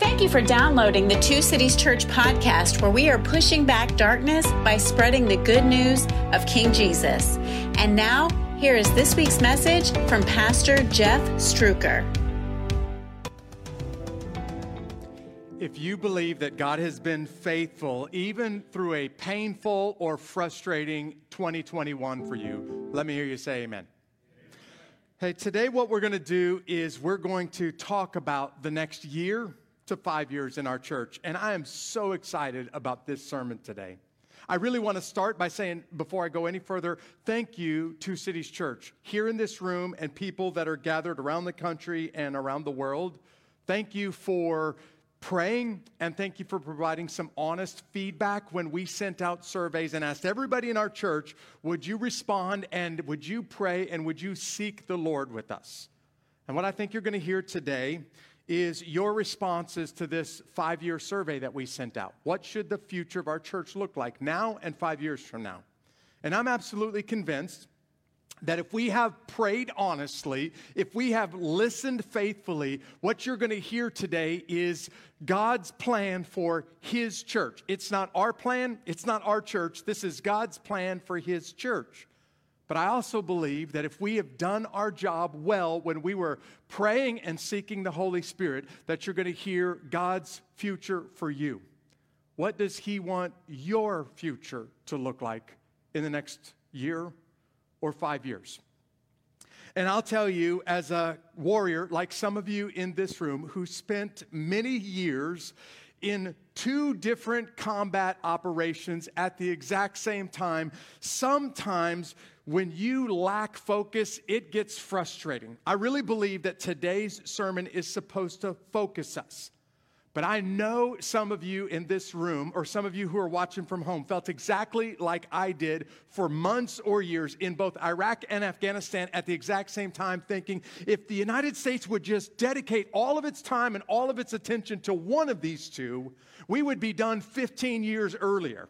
Thank you for downloading the Two Cities Church podcast, where we are pushing back darkness by spreading the good news of King Jesus. And now, here is this week's message from Pastor Jeff Struecker. If you believe that God has been faithful, even through a painful or frustrating 2021 for you, let me hear you say amen. Hey, today what we're going to do is we're going to talk about the next year to five years in our church. And I am so excited about this sermon today. I really want to start by saying, before I go any further, thank you to Cities Church here in this room and people that are gathered around the country and around the world. Thank you for praying and thank you for providing some honest feedback when we sent out surveys and asked everybody in our church, would you respond and would you pray and would you seek the Lord with us? And what I think you're going to hear today is your responses to this five year survey that we sent out. What should the future of our church look like now and five years from now? And I'm absolutely convinced that if we have prayed honestly, if we have listened faithfully, what you're going to hear today is God's plan for His church. It's not our plan, it's not our church. This is God's plan for His church. But I also believe that if we have done our job well when we were praying and seeking the Holy Spirit, that you're going to hear God's future for you. What does He want your future to look like in the next year or five years. And I'll tell you, as a warrior, like some of you in this room who spent many years in two different combat operations at the exact same time, sometimes when you lack focus, it gets frustrating. I really believe that today's sermon is supposed to focus us. But I know some of you in this room, or some of you who are watching from home, felt exactly like I did for months or years in both Iraq and Afghanistan at the exact same time, thinking if the United States would just dedicate all of its time and all of its attention to one of these two, we would be done 15 years earlier.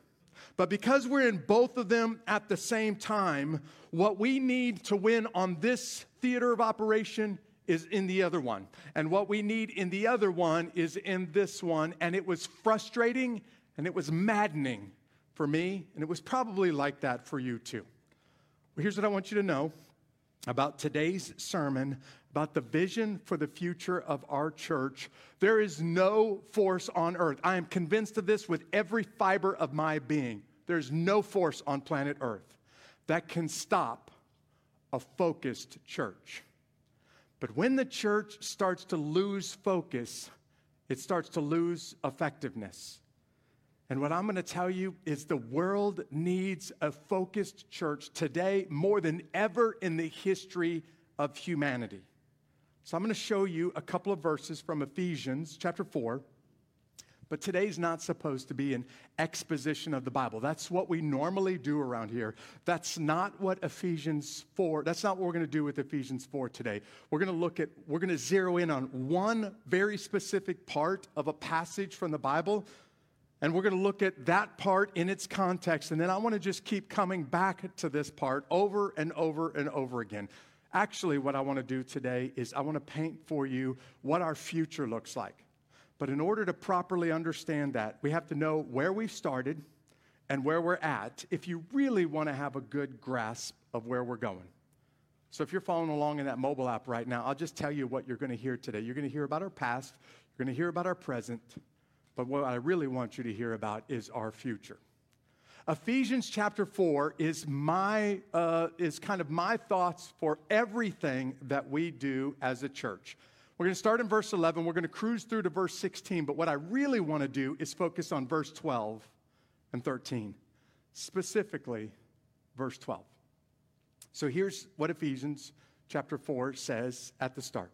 But because we're in both of them at the same time, what we need to win on this theater of operation is in the other one. And what we need in the other one is in this one. And it was frustrating and it was maddening for me. And it was probably like that for you too. Well, here's what I want you to know about today's sermon about the vision for the future of our church. There is no force on earth. I am convinced of this with every fiber of my being. There's no force on planet earth that can stop a focused church. But when the church starts to lose focus, it starts to lose effectiveness. And what I'm going to tell you is the world needs a focused church today more than ever in the history of humanity. So I'm going to show you a couple of verses from Ephesians chapter 4 but today's not supposed to be an exposition of the Bible. That's what we normally do around here. That's not what Ephesians 4, that's not what we're going to do with Ephesians 4 today. We're going to look at, we're going to zero in on one very specific part of a passage from the Bible. And we're going to look at that part in its context. And then I want to just keep coming back to this part over and over and over again. Actually, what I want to do today is I want to paint for you what our future looks like. But in order to properly understand that, we have to know where we've started and where we're at if you really want to have a good grasp of where we're going. So if you're following along in that mobile app right now, I'll just tell you what you're going to hear today. You're going to hear about our past, you're going to hear about our present, but what I really want you to hear about is our future. Ephesians chapter 4 is my uh, is kind of my thoughts for everything that we do as a church. We're going to start in verse 11. We're going to cruise through to verse 16. But what I really want to do is focus on verse 12 and 13, specifically verse 12. So here's what Ephesians chapter 4 says at the start.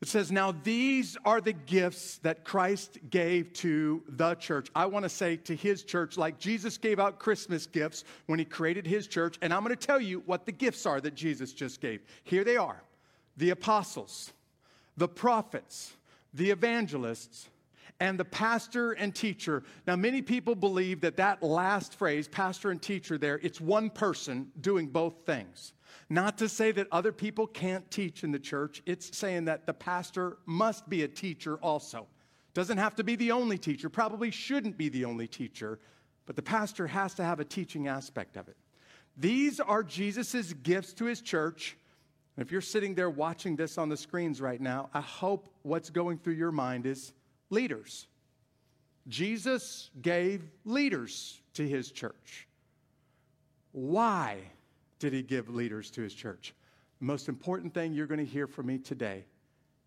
It says, Now these are the gifts that Christ gave to the church. I want to say to his church, like Jesus gave out Christmas gifts when he created his church. And I'm going to tell you what the gifts are that Jesus just gave. Here they are the apostles the prophets, the evangelists, and the pastor and teacher. Now, many people believe that that last phrase, pastor and teacher, there, it's one person doing both things. Not to say that other people can't teach in the church, it's saying that the pastor must be a teacher also. Doesn't have to be the only teacher, probably shouldn't be the only teacher, but the pastor has to have a teaching aspect of it. These are Jesus' gifts to his church. And if you're sitting there watching this on the screens right now, I hope what's going through your mind is leaders. Jesus gave leaders to his church. Why did he give leaders to his church? The most important thing you're going to hear from me today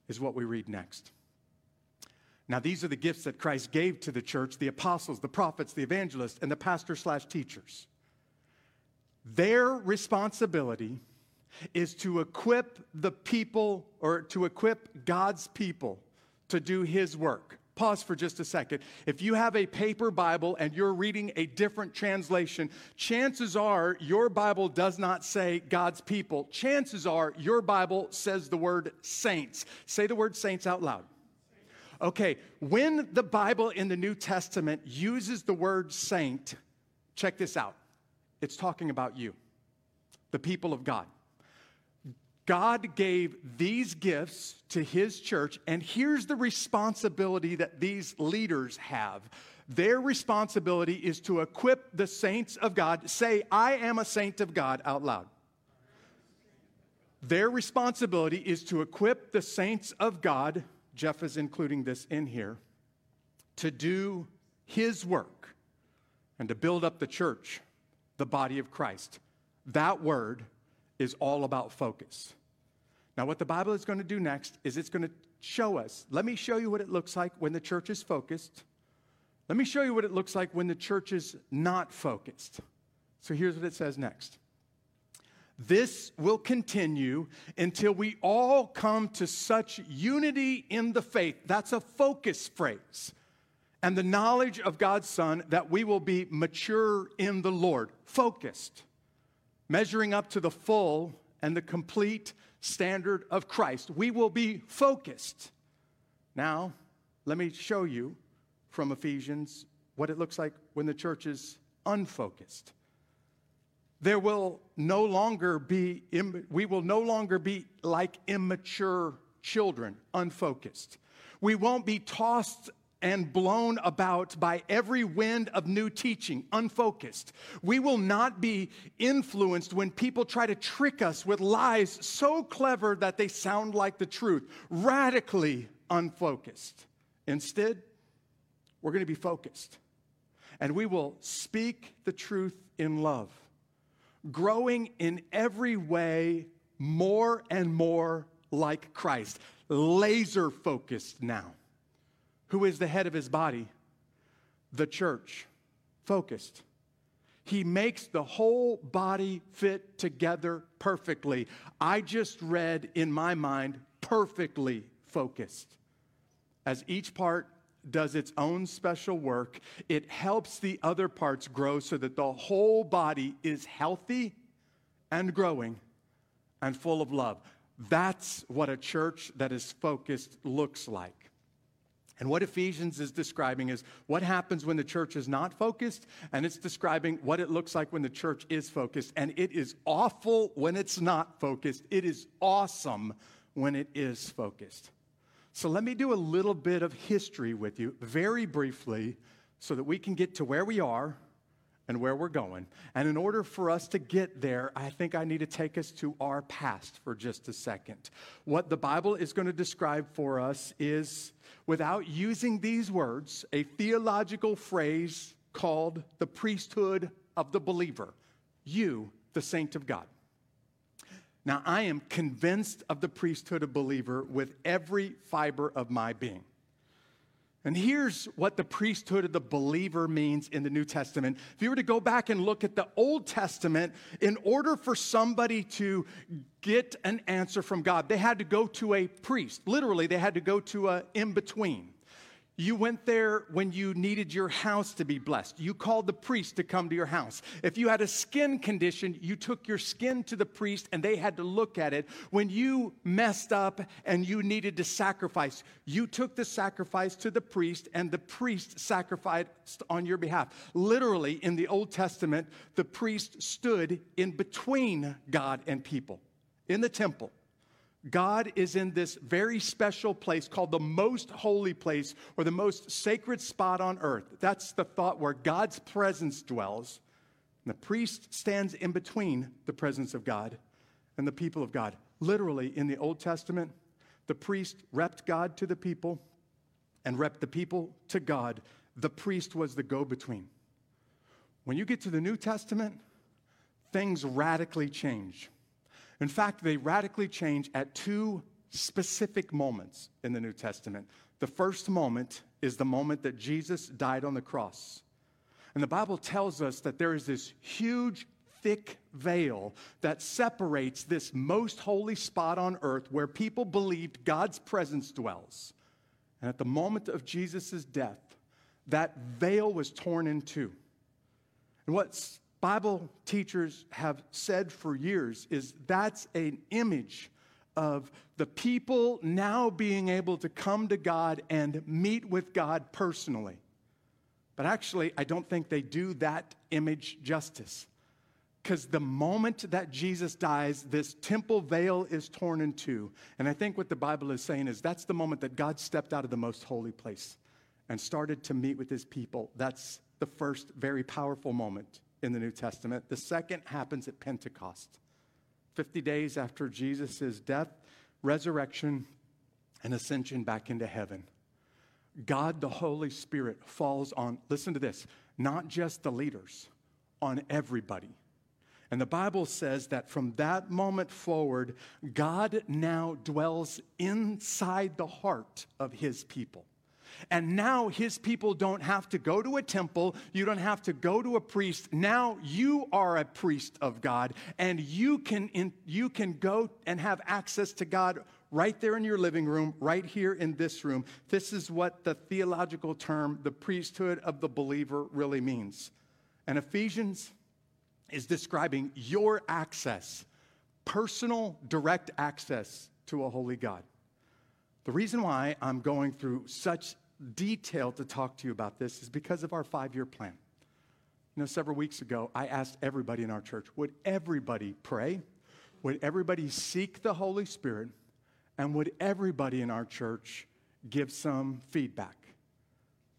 is what we read next. Now, these are the gifts that Christ gave to the church the apostles, the prophets, the evangelists, and the pastor slash teachers. Their responsibility is to equip the people or to equip God's people to do his work. Pause for just a second. If you have a paper Bible and you're reading a different translation, chances are your Bible does not say God's people. Chances are your Bible says the word saints. Say the word saints out loud. Okay, when the Bible in the New Testament uses the word saint, check this out. It's talking about you, the people of God. God gave these gifts to his church, and here's the responsibility that these leaders have. Their responsibility is to equip the saints of God. Say, I am a saint of God out loud. Their responsibility is to equip the saints of God, Jeff is including this in here, to do his work and to build up the church, the body of Christ. That word is all about focus. Now, what the Bible is going to do next is it's going to show us. Let me show you what it looks like when the church is focused. Let me show you what it looks like when the church is not focused. So here's what it says next. This will continue until we all come to such unity in the faith. That's a focus phrase. And the knowledge of God's Son that we will be mature in the Lord, focused measuring up to the full and the complete standard of Christ. We will be focused. Now, let me show you from Ephesians what it looks like when the church is unfocused. There will no longer be, we will no longer be like immature children, unfocused. We won't be tossed and blown about by every wind of new teaching, unfocused. We will not be influenced when people try to trick us with lies so clever that they sound like the truth, radically unfocused. Instead, we're going to be focused. And we will speak the truth in love, growing in every way more and more like Christ, laser focused now who is the head of his body, the church, focused. He makes the whole body fit together perfectly. I just read in my mind, perfectly focused. As each part does its own special work, it helps the other parts grow so that the whole body is healthy and growing and full of love. That's what a church that is focused looks like. And what Ephesians is describing is what happens when the church is not focused, and it's describing what it looks like when the church is focused. And it is awful when it's not focused, it is awesome when it is focused. So let me do a little bit of history with you, very briefly, so that we can get to where we are and where we're going. And in order for us to get there, I think I need to take us to our past for just a second. What the Bible is going to describe for us is, without using these words, a theological phrase called the priesthood of the believer. You, the saint of God. Now, I am convinced of the priesthood of believer with every fiber of my being. And here's what the priesthood of the believer means in the New Testament. If you were to go back and look at the Old Testament, in order for somebody to get an answer from God, they had to go to a priest. Literally, they had to go to a in between. You went there when you needed your house to be blessed. You called the priest to come to your house. If you had a skin condition, you took your skin to the priest and they had to look at it. When you messed up and you needed to sacrifice, you took the sacrifice to the priest and the priest sacrificed on your behalf. Literally, in the Old Testament, the priest stood in between God and people in the temple God is in this very special place called the most holy place or the most sacred spot on earth. That's the thought where God's presence dwells. And the priest stands in between the presence of God and the people of God. Literally, in the Old Testament, the priest repped God to the people and repped the people to God. The priest was the go between. When you get to the New Testament, things radically change. In fact, they radically change at two specific moments in the New Testament. The first moment is the moment that Jesus died on the cross. And the Bible tells us that there is this huge, thick veil that separates this most holy spot on earth where people believed God's presence dwells. And at the moment of Jesus' death, that veil was torn in two. And what's Bible teachers have said for years is that's an image of the people now being able to come to God and meet with God personally. But actually, I don't think they do that image justice. Because the moment that Jesus dies, this temple veil is torn in two. And I think what the Bible is saying is that's the moment that God stepped out of the most holy place and started to meet with his people. That's the first very powerful moment in the New Testament. The second happens at Pentecost, 50 days after Jesus' death, resurrection, and ascension back into heaven. God the Holy Spirit falls on, listen to this, not just the leaders, on everybody. And the Bible says that from that moment forward, God now dwells inside the heart of his people. And now his people don't have to go to a temple. You don't have to go to a priest. Now you are a priest of God, and you can, in, you can go and have access to God right there in your living room, right here in this room. This is what the theological term, the priesthood of the believer, really means. And Ephesians is describing your access, personal, direct access to a holy God. The reason why I'm going through such detail to talk to you about this is because of our five year plan. You know, several weeks ago, I asked everybody in our church would everybody pray? Would everybody seek the Holy Spirit? And would everybody in our church give some feedback?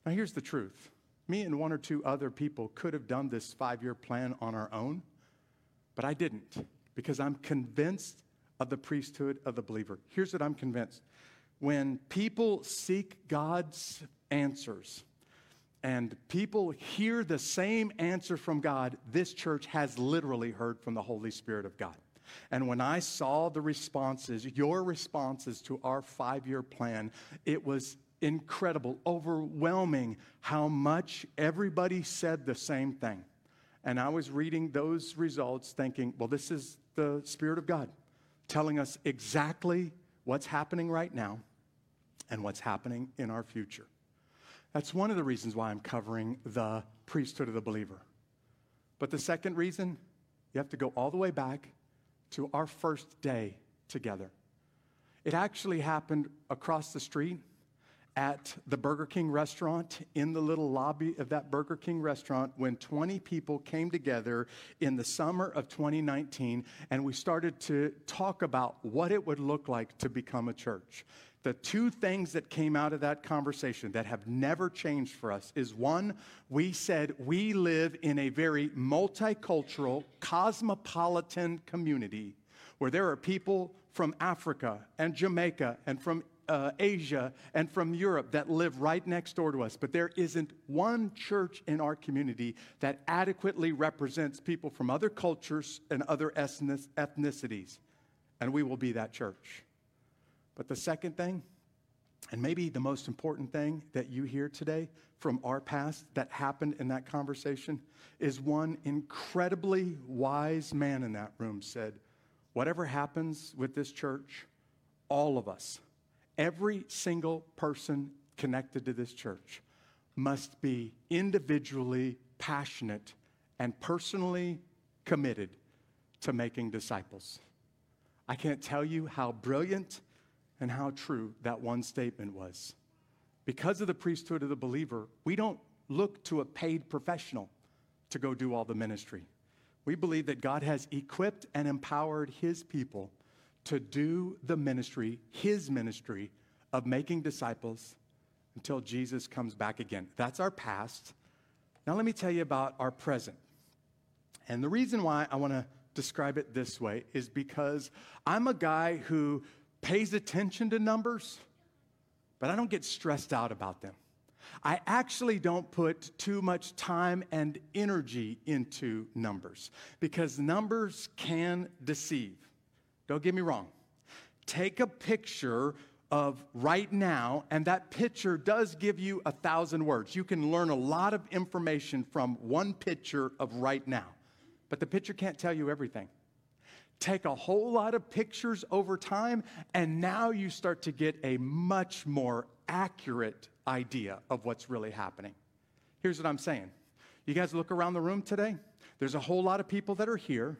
Now, here's the truth me and one or two other people could have done this five year plan on our own, but I didn't because I'm convinced of the priesthood of the believer. Here's what I'm convinced when people seek God's answers and people hear the same answer from God, this church has literally heard from the Holy Spirit of God. And when I saw the responses, your responses to our five year plan, it was incredible, overwhelming how much everybody said the same thing. And I was reading those results thinking, well, this is the Spirit of God telling us exactly what's happening right now and what's happening in our future. That's one of the reasons why I'm covering the priesthood of the believer. But the second reason, you have to go all the way back to our first day together. It actually happened across the street at the Burger King restaurant, in the little lobby of that Burger King restaurant, when 20 people came together in the summer of 2019, and we started to talk about what it would look like to become a church. The two things that came out of that conversation that have never changed for us is one, we said we live in a very multicultural, cosmopolitan community where there are people from Africa and Jamaica and from uh, Asia and from Europe that live right next door to us, but there isn't one church in our community that adequately represents people from other cultures and other ethnicities. And we will be that church. But the second thing, and maybe the most important thing that you hear today from our past that happened in that conversation is one incredibly wise man in that room said, Whatever happens with this church, all of us, Every single person connected to this church must be individually passionate and personally committed to making disciples. I can't tell you how brilliant and how true that one statement was. Because of the priesthood of the believer, we don't look to a paid professional to go do all the ministry. We believe that God has equipped and empowered his people to do the ministry, his ministry of making disciples until Jesus comes back again. That's our past. Now, let me tell you about our present. And the reason why I want to describe it this way is because I'm a guy who pays attention to numbers, but I don't get stressed out about them. I actually don't put too much time and energy into numbers because numbers can deceive. Don't get me wrong. Take a picture of right now, and that picture does give you a thousand words. You can learn a lot of information from one picture of right now, but the picture can't tell you everything. Take a whole lot of pictures over time, and now you start to get a much more accurate idea of what's really happening. Here's what I'm saying. You guys look around the room today, there's a whole lot of people that are here.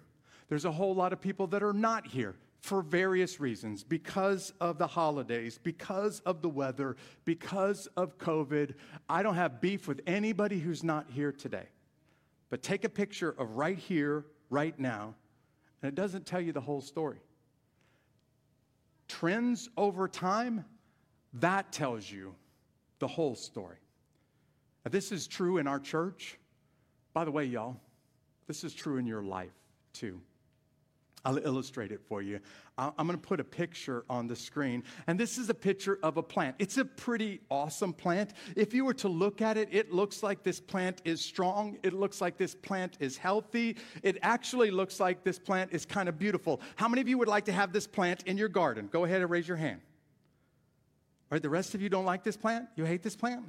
There's a whole lot of people that are not here for various reasons because of the holidays, because of the weather, because of COVID. I don't have beef with anybody who's not here today. But take a picture of right here, right now, and it doesn't tell you the whole story. Trends over time, that tells you the whole story. Now, this is true in our church. By the way, y'all, this is true in your life too. I'll illustrate it for you. I'm going to put a picture on the screen, and this is a picture of a plant. It's a pretty awesome plant. If you were to look at it, it looks like this plant is strong. It looks like this plant is healthy. It actually looks like this plant is kind of beautiful. How many of you would like to have this plant in your garden? Go ahead and raise your hand. All right, the rest of you don't like this plant? You hate this plant?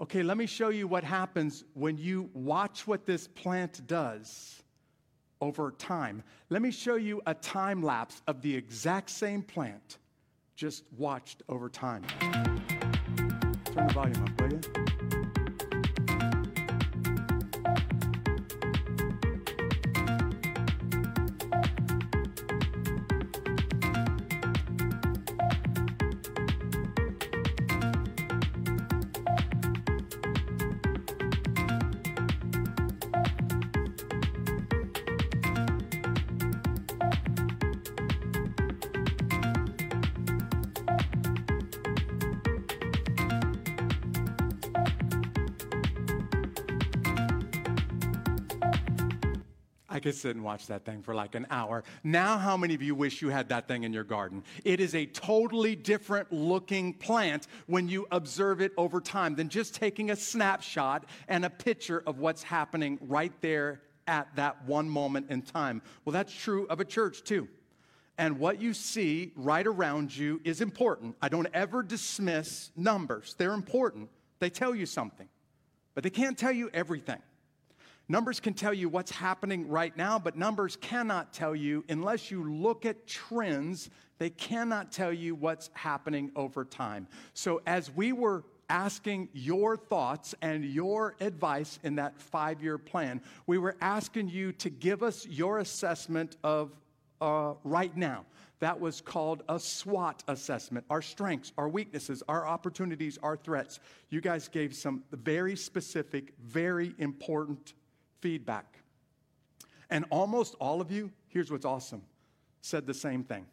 Okay, let me show you what happens when you watch what this plant does over time. Let me show you a time lapse of the exact same plant, just watched over time. Turn the volume up, will you? I could sit and watch that thing for like an hour. Now, how many of you wish you had that thing in your garden? It is a totally different looking plant when you observe it over time than just taking a snapshot and a picture of what's happening right there at that one moment in time. Well, that's true of a church too. And what you see right around you is important. I don't ever dismiss numbers, they're important. They tell you something, but they can't tell you everything. Numbers can tell you what's happening right now, but numbers cannot tell you, unless you look at trends, they cannot tell you what's happening over time. So, as we were asking your thoughts and your advice in that five year plan, we were asking you to give us your assessment of uh, right now. That was called a SWOT assessment our strengths, our weaknesses, our opportunities, our threats. You guys gave some very specific, very important feedback. And almost all of you, here's what's awesome, said the same thing.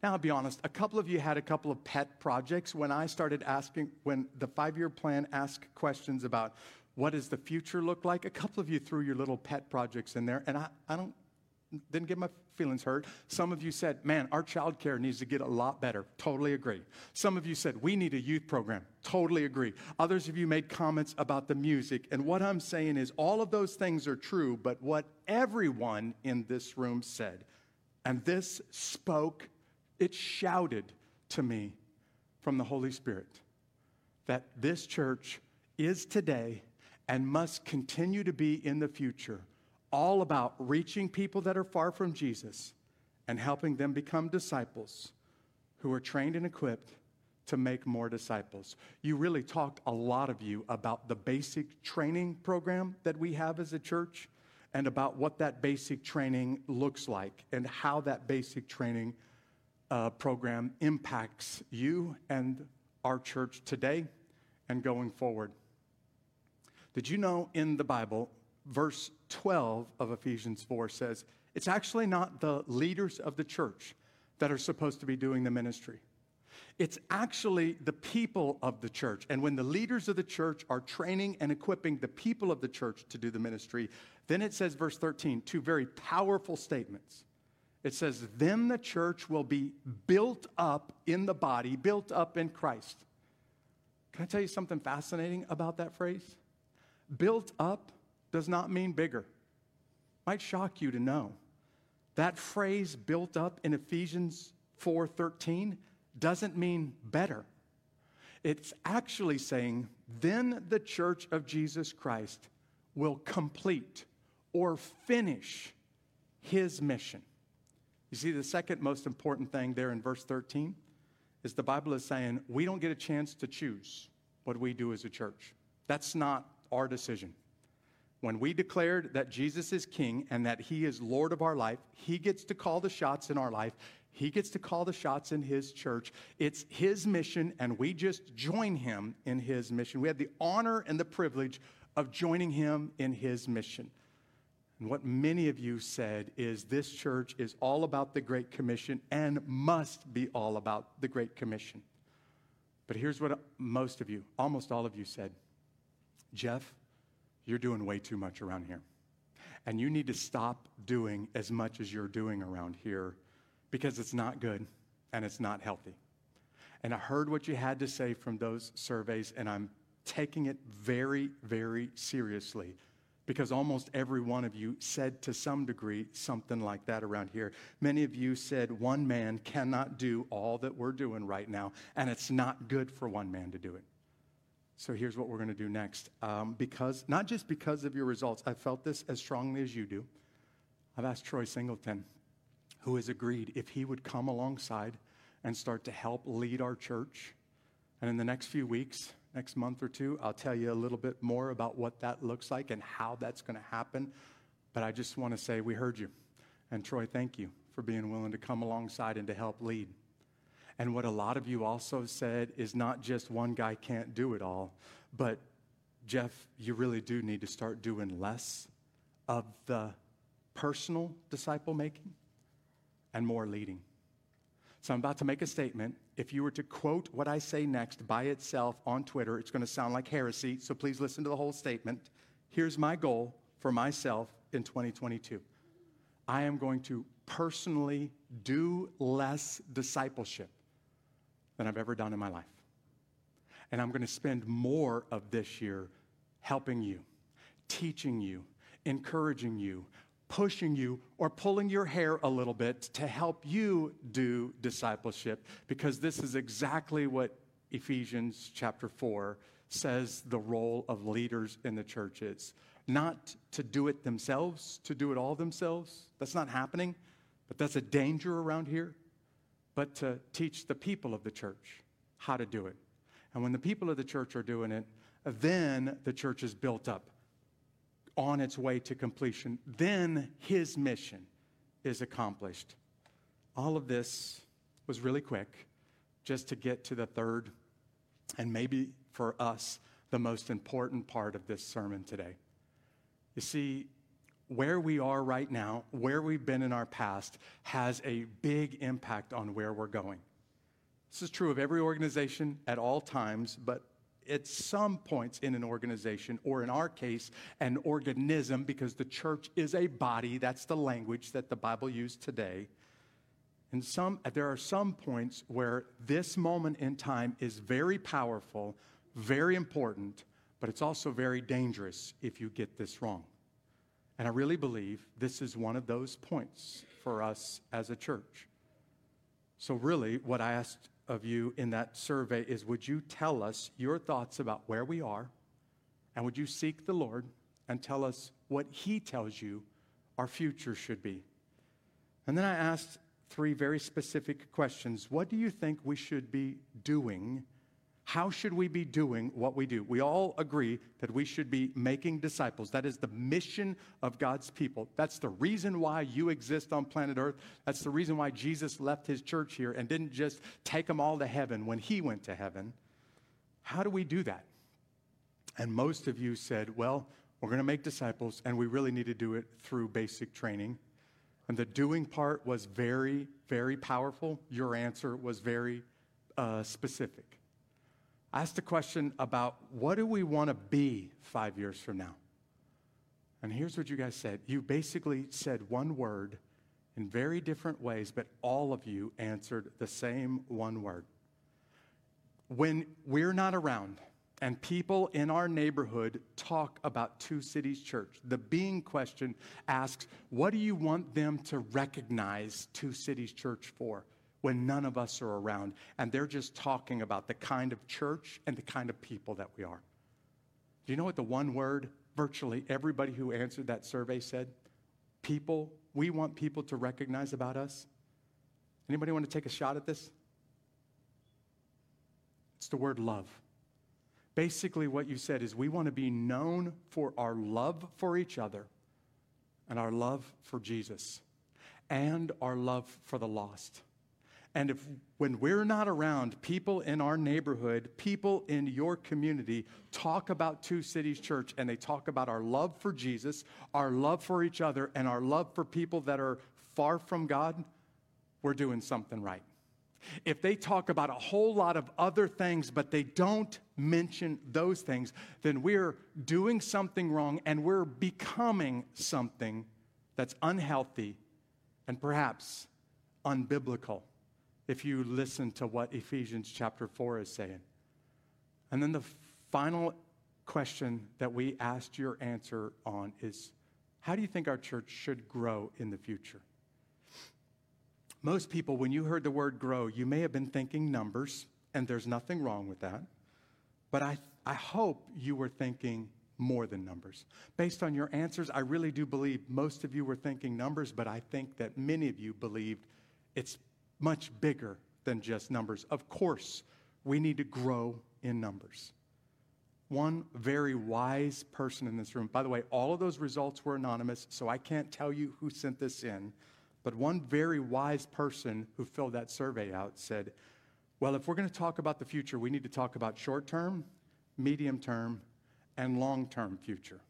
Now, I'll be honest, a couple of you had a couple of pet projects when I started asking, when the five year plan asked questions about what does the future look like. A couple of you threw your little pet projects in there, and I, I don't didn't get my feelings hurt. Some of you said, man, our child care needs to get a lot better. Totally agree. Some of you said, we need a youth program. Totally agree. Others of you made comments about the music. And what I'm saying is, all of those things are true, but what everyone in this room said, and this spoke, it shouted to me from the Holy Spirit that this church is today and must continue to be in the future all about reaching people that are far from Jesus and helping them become disciples who are trained and equipped to make more disciples. You really talked a lot of you about the basic training program that we have as a church and about what that basic training looks like and how that basic training uh, program impacts you and our church today and going forward. Did you know in the Bible verse 12 of Ephesians 4 says, It's actually not the leaders of the church that are supposed to be doing the ministry. It's actually the people of the church. And when the leaders of the church are training and equipping the people of the church to do the ministry, then it says, verse 13, two very powerful statements. It says, Then the church will be built up in the body, built up in Christ. Can I tell you something fascinating about that phrase? Built up does not mean bigger. Might shock you to know. That phrase built up in Ephesians 4:13 doesn't mean better. It's actually saying then the church of Jesus Christ will complete or finish his mission. You see, the second most important thing there in verse 13 is the Bible is saying we don't get a chance to choose what we do as a church. That's not our decision. When we declared that Jesus is King and that He is Lord of our life, He gets to call the shots in our life. He gets to call the shots in His church. It's His mission, and we just join Him in His mission. We have the honor and the privilege of joining Him in His mission. And what many of you said is this church is all about the Great Commission and must be all about the Great Commission. But here's what most of you, almost all of you said Jeff, you're doing way too much around here. And you need to stop doing as much as you're doing around here because it's not good and it's not healthy. And I heard what you had to say from those surveys, and I'm taking it very, very seriously because almost every one of you said to some degree something like that around here. Many of you said one man cannot do all that we're doing right now, and it's not good for one man to do it. So here's what we're going to do next. Um, because, not just because of your results, I felt this as strongly as you do. I've asked Troy Singleton, who has agreed if he would come alongside and start to help lead our church. And in the next few weeks, next month or two. I'll tell you a little bit more about what that looks like and how that's going to happen. But I just want to say we heard you. And Troy, thank you for being willing to come alongside and to help lead. And what a lot of you also said is not just one guy can't do it all, but Jeff, you really do need to start doing less of the personal disciple making and more leading. So I'm about to make a statement. If you were to quote what I say next by itself on Twitter, it's going to sound like heresy. So please listen to the whole statement. Here's my goal for myself in 2022 I am going to personally do less discipleship than I've ever done in my life. And I'm going to spend more of this year helping you, teaching you, encouraging you, pushing you or pulling your hair a little bit to help you do discipleship because this is exactly what Ephesians chapter 4 says the role of leaders in the church is. Not to do it themselves, to do it all themselves. That's not happening, but that's a danger around here. But to teach the people of the church how to do it. And when the people of the church are doing it, then the church is built up on its way to completion, then his mission is accomplished. All of this was really quick just to get to the third and maybe for us the most important part of this sermon today. You see, where we are right now, where we've been in our past, has a big impact on where we're going. This is true of every organization at all times, but at some points in an organization, or in our case, an organism, because the church is a body. That's the language that the Bible used today. And some, there are some points where this moment in time is very powerful, very important, but it's also very dangerous if you get this wrong. And I really believe this is one of those points for us as a church. So, really, what I asked of you in that survey is would you tell us your thoughts about where we are? And would you seek the Lord and tell us what He tells you our future should be? And then I asked three very specific questions. What do you think we should be doing how should we be doing what we do? We all agree that we should be making disciples. That is the mission of God's people. That's the reason why you exist on planet Earth. That's the reason why Jesus left his church here and didn't just take them all to heaven when he went to heaven. How do we do that? And most of you said, well, we're going to make disciples, and we really need to do it through basic training. And the doing part was very, very powerful. Your answer was very uh, specific. Asked a question about what do we want to be five years from now? And here's what you guys said. You basically said one word in very different ways, but all of you answered the same one word. When we're not around, and people in our neighborhood talk about Two Cities Church. The being question asks, What do you want them to recognize Two Cities Church for when none of us are around? And they're just talking about the kind of church and the kind of people that we are. Do you know what the one word virtually everybody who answered that survey said? People, we want people to recognize about us. Anybody want to take a shot at this? It's the word love basically what you said is we want to be known for our love for each other and our love for Jesus and our love for the lost. And if when we're not around, people in our neighborhood, people in your community talk about Two Cities Church and they talk about our love for Jesus, our love for each other, and our love for people that are far from God, we're doing something right. If they talk about a whole lot of other things, but they don't mention those things, then we're doing something wrong and we're becoming something that's unhealthy and perhaps unbiblical if you listen to what Ephesians chapter 4 is saying. And then the final question that we asked your answer on is how do you think our church should grow in the future? Most people, when you heard the word grow, you may have been thinking numbers, and there's nothing wrong with that. But I, I hope you were thinking more than numbers. Based on your answers, I really do believe most of you were thinking numbers, but I think that many of you believed it's much bigger than just numbers. Of course, we need to grow in numbers. One very wise person in this room, by the way, all of those results were anonymous, so I can't tell you who sent this in. But one very wise person who filled that survey out said, Well, if we're going to talk about the future, we need to talk about short term, medium term, and long term future.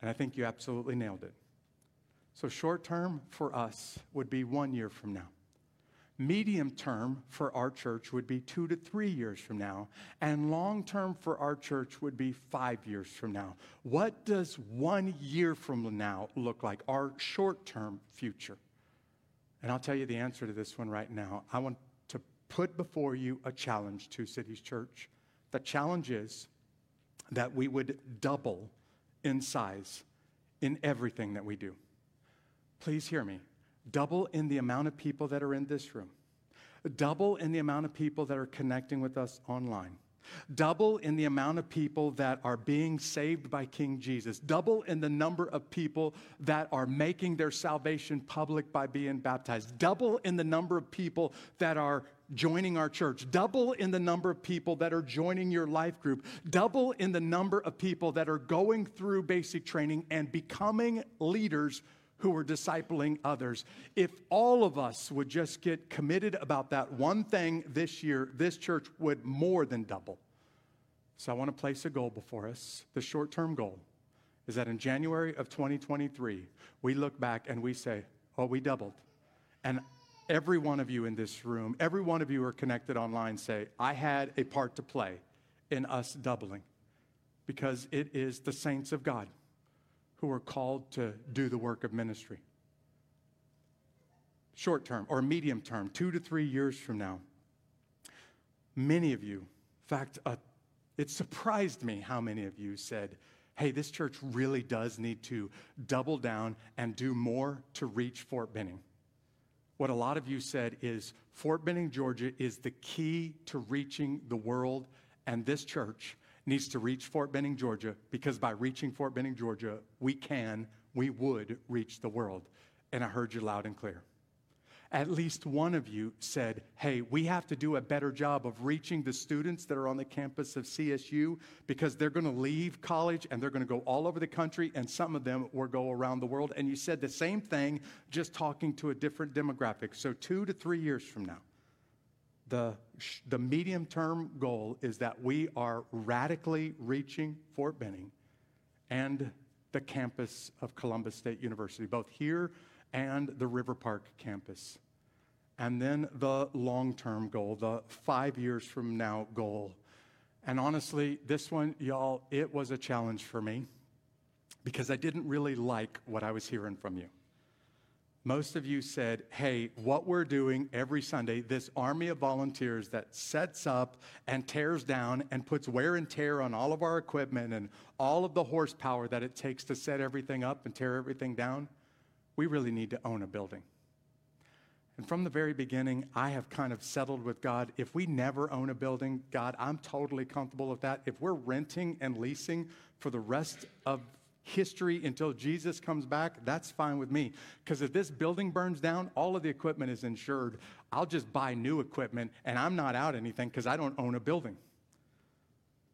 And I think you absolutely nailed it. So, short term for us would be one year from now. Medium term for our church would be two to three years from now. And long term for our church would be five years from now. What does one year from now look like? Our short term future. And I'll tell you the answer to this one right now. I want to put before you a challenge to Cities Church. The challenge is that we would double in size in everything that we do. Please hear me. Double in the amount of people that are in this room, double in the amount of people that are connecting with us online. Double in the amount of people that are being saved by King Jesus. Double in the number of people that are making their salvation public by being baptized. Double in the number of people that are joining our church. Double in the number of people that are joining your life group. Double in the number of people that are going through basic training and becoming leaders who are discipling others. If all of us would just get committed about that one thing this year, this church would more than double. So I want to place a goal before us. The short term goal is that in January of 2023, we look back and we say, oh, we doubled. And every one of you in this room, every one of you who are connected online say, I had a part to play in us doubling because it is the saints of God who are called to do the work of ministry. Short term or medium term, two to three years from now, many of you, in fact, uh, it surprised me how many of you said, hey, this church really does need to double down and do more to reach Fort Benning. What a lot of you said is Fort Benning, Georgia is the key to reaching the world, and this church needs to reach Fort Benning, Georgia, because by reaching Fort Benning, Georgia, we can, we would reach the world. And I heard you loud and clear. At least one of you said, Hey, we have to do a better job of reaching the students that are on the campus of CSU because they're going to leave college and they're going to go all over the country, and some of them will go around the world. And you said the same thing, just talking to a different demographic. So, two to three years from now, the, the medium term goal is that we are radically reaching Fort Benning and the campus of Columbus State University, both here and the River Park campus. And then the long term goal, the five years from now goal. And honestly, this one, y'all, it was a challenge for me because I didn't really like what I was hearing from you. Most of you said, hey, what we're doing every Sunday, this army of volunteers that sets up and tears down and puts wear and tear on all of our equipment and all of the horsepower that it takes to set everything up and tear everything down, we really need to own a building. And from the very beginning, I have kind of settled with God. If we never own a building, God, I'm totally comfortable with that. If we're renting and leasing for the rest of history until Jesus comes back, that's fine with me. Because if this building burns down, all of the equipment is insured. I'll just buy new equipment and I'm not out anything because I don't own a building.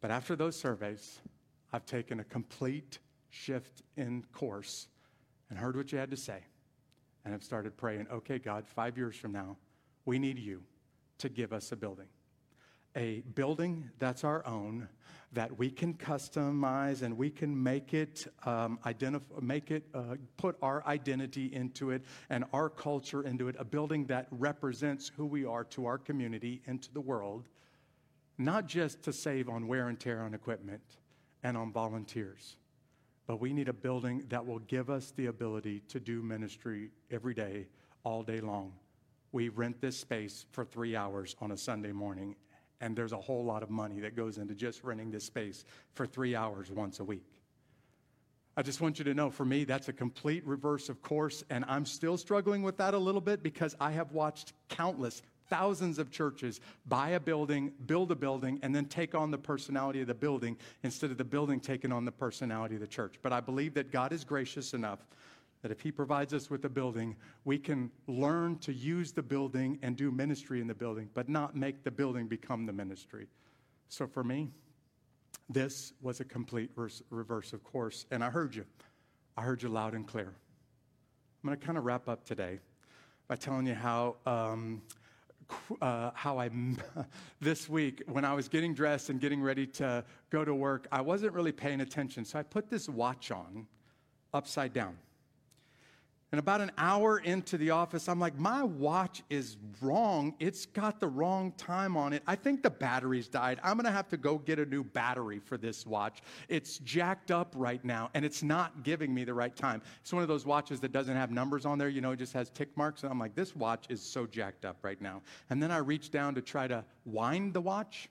But after those surveys, I've taken a complete shift in course and heard what you had to say and have started praying, okay, God, five years from now, we need you to give us a building. A building that's our own, that we can customize and we can make it, um, identif- make it, uh, put our identity into it and our culture into it. A building that represents who we are to our community and to the world, not just to save on wear and tear on equipment and on volunteers, but we need a building that will give us the ability to do ministry every day, all day long. We rent this space for three hours on a Sunday morning, and there's a whole lot of money that goes into just renting this space for three hours once a week. I just want you to know for me, that's a complete reverse of course, and I'm still struggling with that a little bit because I have watched countless thousands of churches buy a building, build a building, and then take on the personality of the building instead of the building taking on the personality of the church. But I believe that God is gracious enough that if He provides us with a building, we can learn to use the building and do ministry in the building, but not make the building become the ministry. So for me, this was a complete reverse of course. And I heard you. I heard you loud and clear. I'm going to kind of wrap up today by telling you how um, uh, how I, this week, when I was getting dressed and getting ready to go to work, I wasn't really paying attention. So I put this watch on upside down. And about an hour into the office, I'm like, my watch is wrong. It's got the wrong time on it. I think the battery's died. I'm going to have to go get a new battery for this watch. It's jacked up right now, and it's not giving me the right time. It's one of those watches that doesn't have numbers on there, you know, it just has tick marks. And I'm like, this watch is so jacked up right now. And then I reach down to try to wind the watch.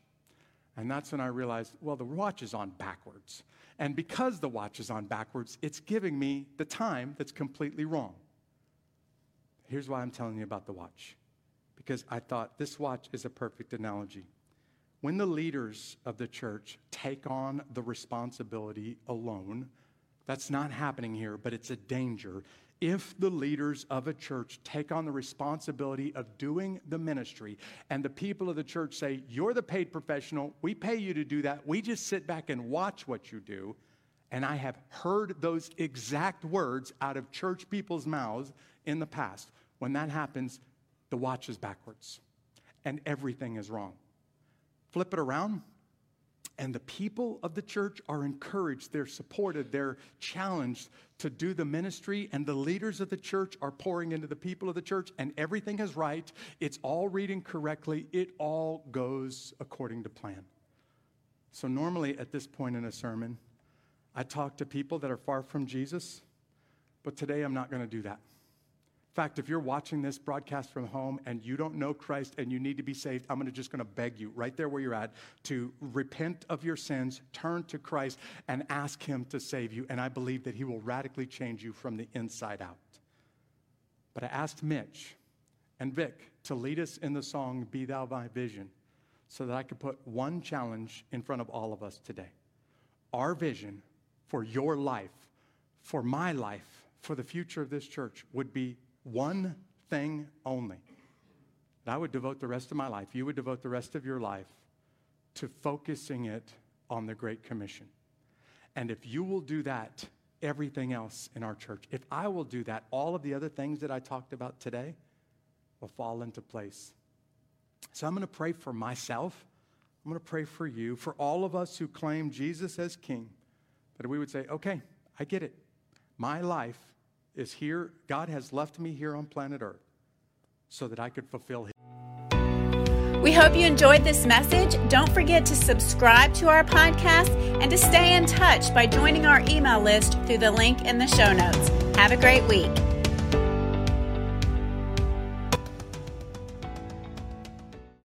And that's when I realized, well, the watch is on backwards. And because the watch is on backwards, it's giving me the time that's completely wrong. Here's why I'm telling you about the watch. Because I thought this watch is a perfect analogy. When the leaders of the church take on the responsibility alone, that's not happening here, but it's a danger. If the leaders of a church take on the responsibility of doing the ministry and the people of the church say, You're the paid professional, we pay you to do that, we just sit back and watch what you do. And I have heard those exact words out of church people's mouths in the past. When that happens, the watch is backwards and everything is wrong. Flip it around and the people of the church are encouraged, they're supported, they're challenged to do the ministry, and the leaders of the church are pouring into the people of the church, and everything is right. It's all reading correctly, it all goes according to plan. So, normally at this point in a sermon, I talk to people that are far from Jesus, but today I'm not going to do that fact, if you're watching this broadcast from home and you don't know Christ and you need to be saved, I'm gonna, just going to beg you right there where you're at to repent of your sins, turn to Christ, and ask Him to save you. And I believe that He will radically change you from the inside out. But I asked Mitch and Vic to lead us in the song, Be Thou My Vision, so that I could put one challenge in front of all of us today. Our vision for your life, for my life, for the future of this church would be one thing only—that I would devote the rest of my life, you would devote the rest of your life to focusing it on the Great Commission. And if you will do that, everything else in our church, if I will do that, all of the other things that I talked about today will fall into place. So I'm going to pray for myself. I'm going to pray for you, for all of us who claim Jesus as King, that we would say, okay, I get it. My life is here. God has left me here on planet Earth so that I could fulfill His. We hope you enjoyed this message. Don't forget to subscribe to our podcast and to stay in touch by joining our email list through the link in the show notes. Have a great week.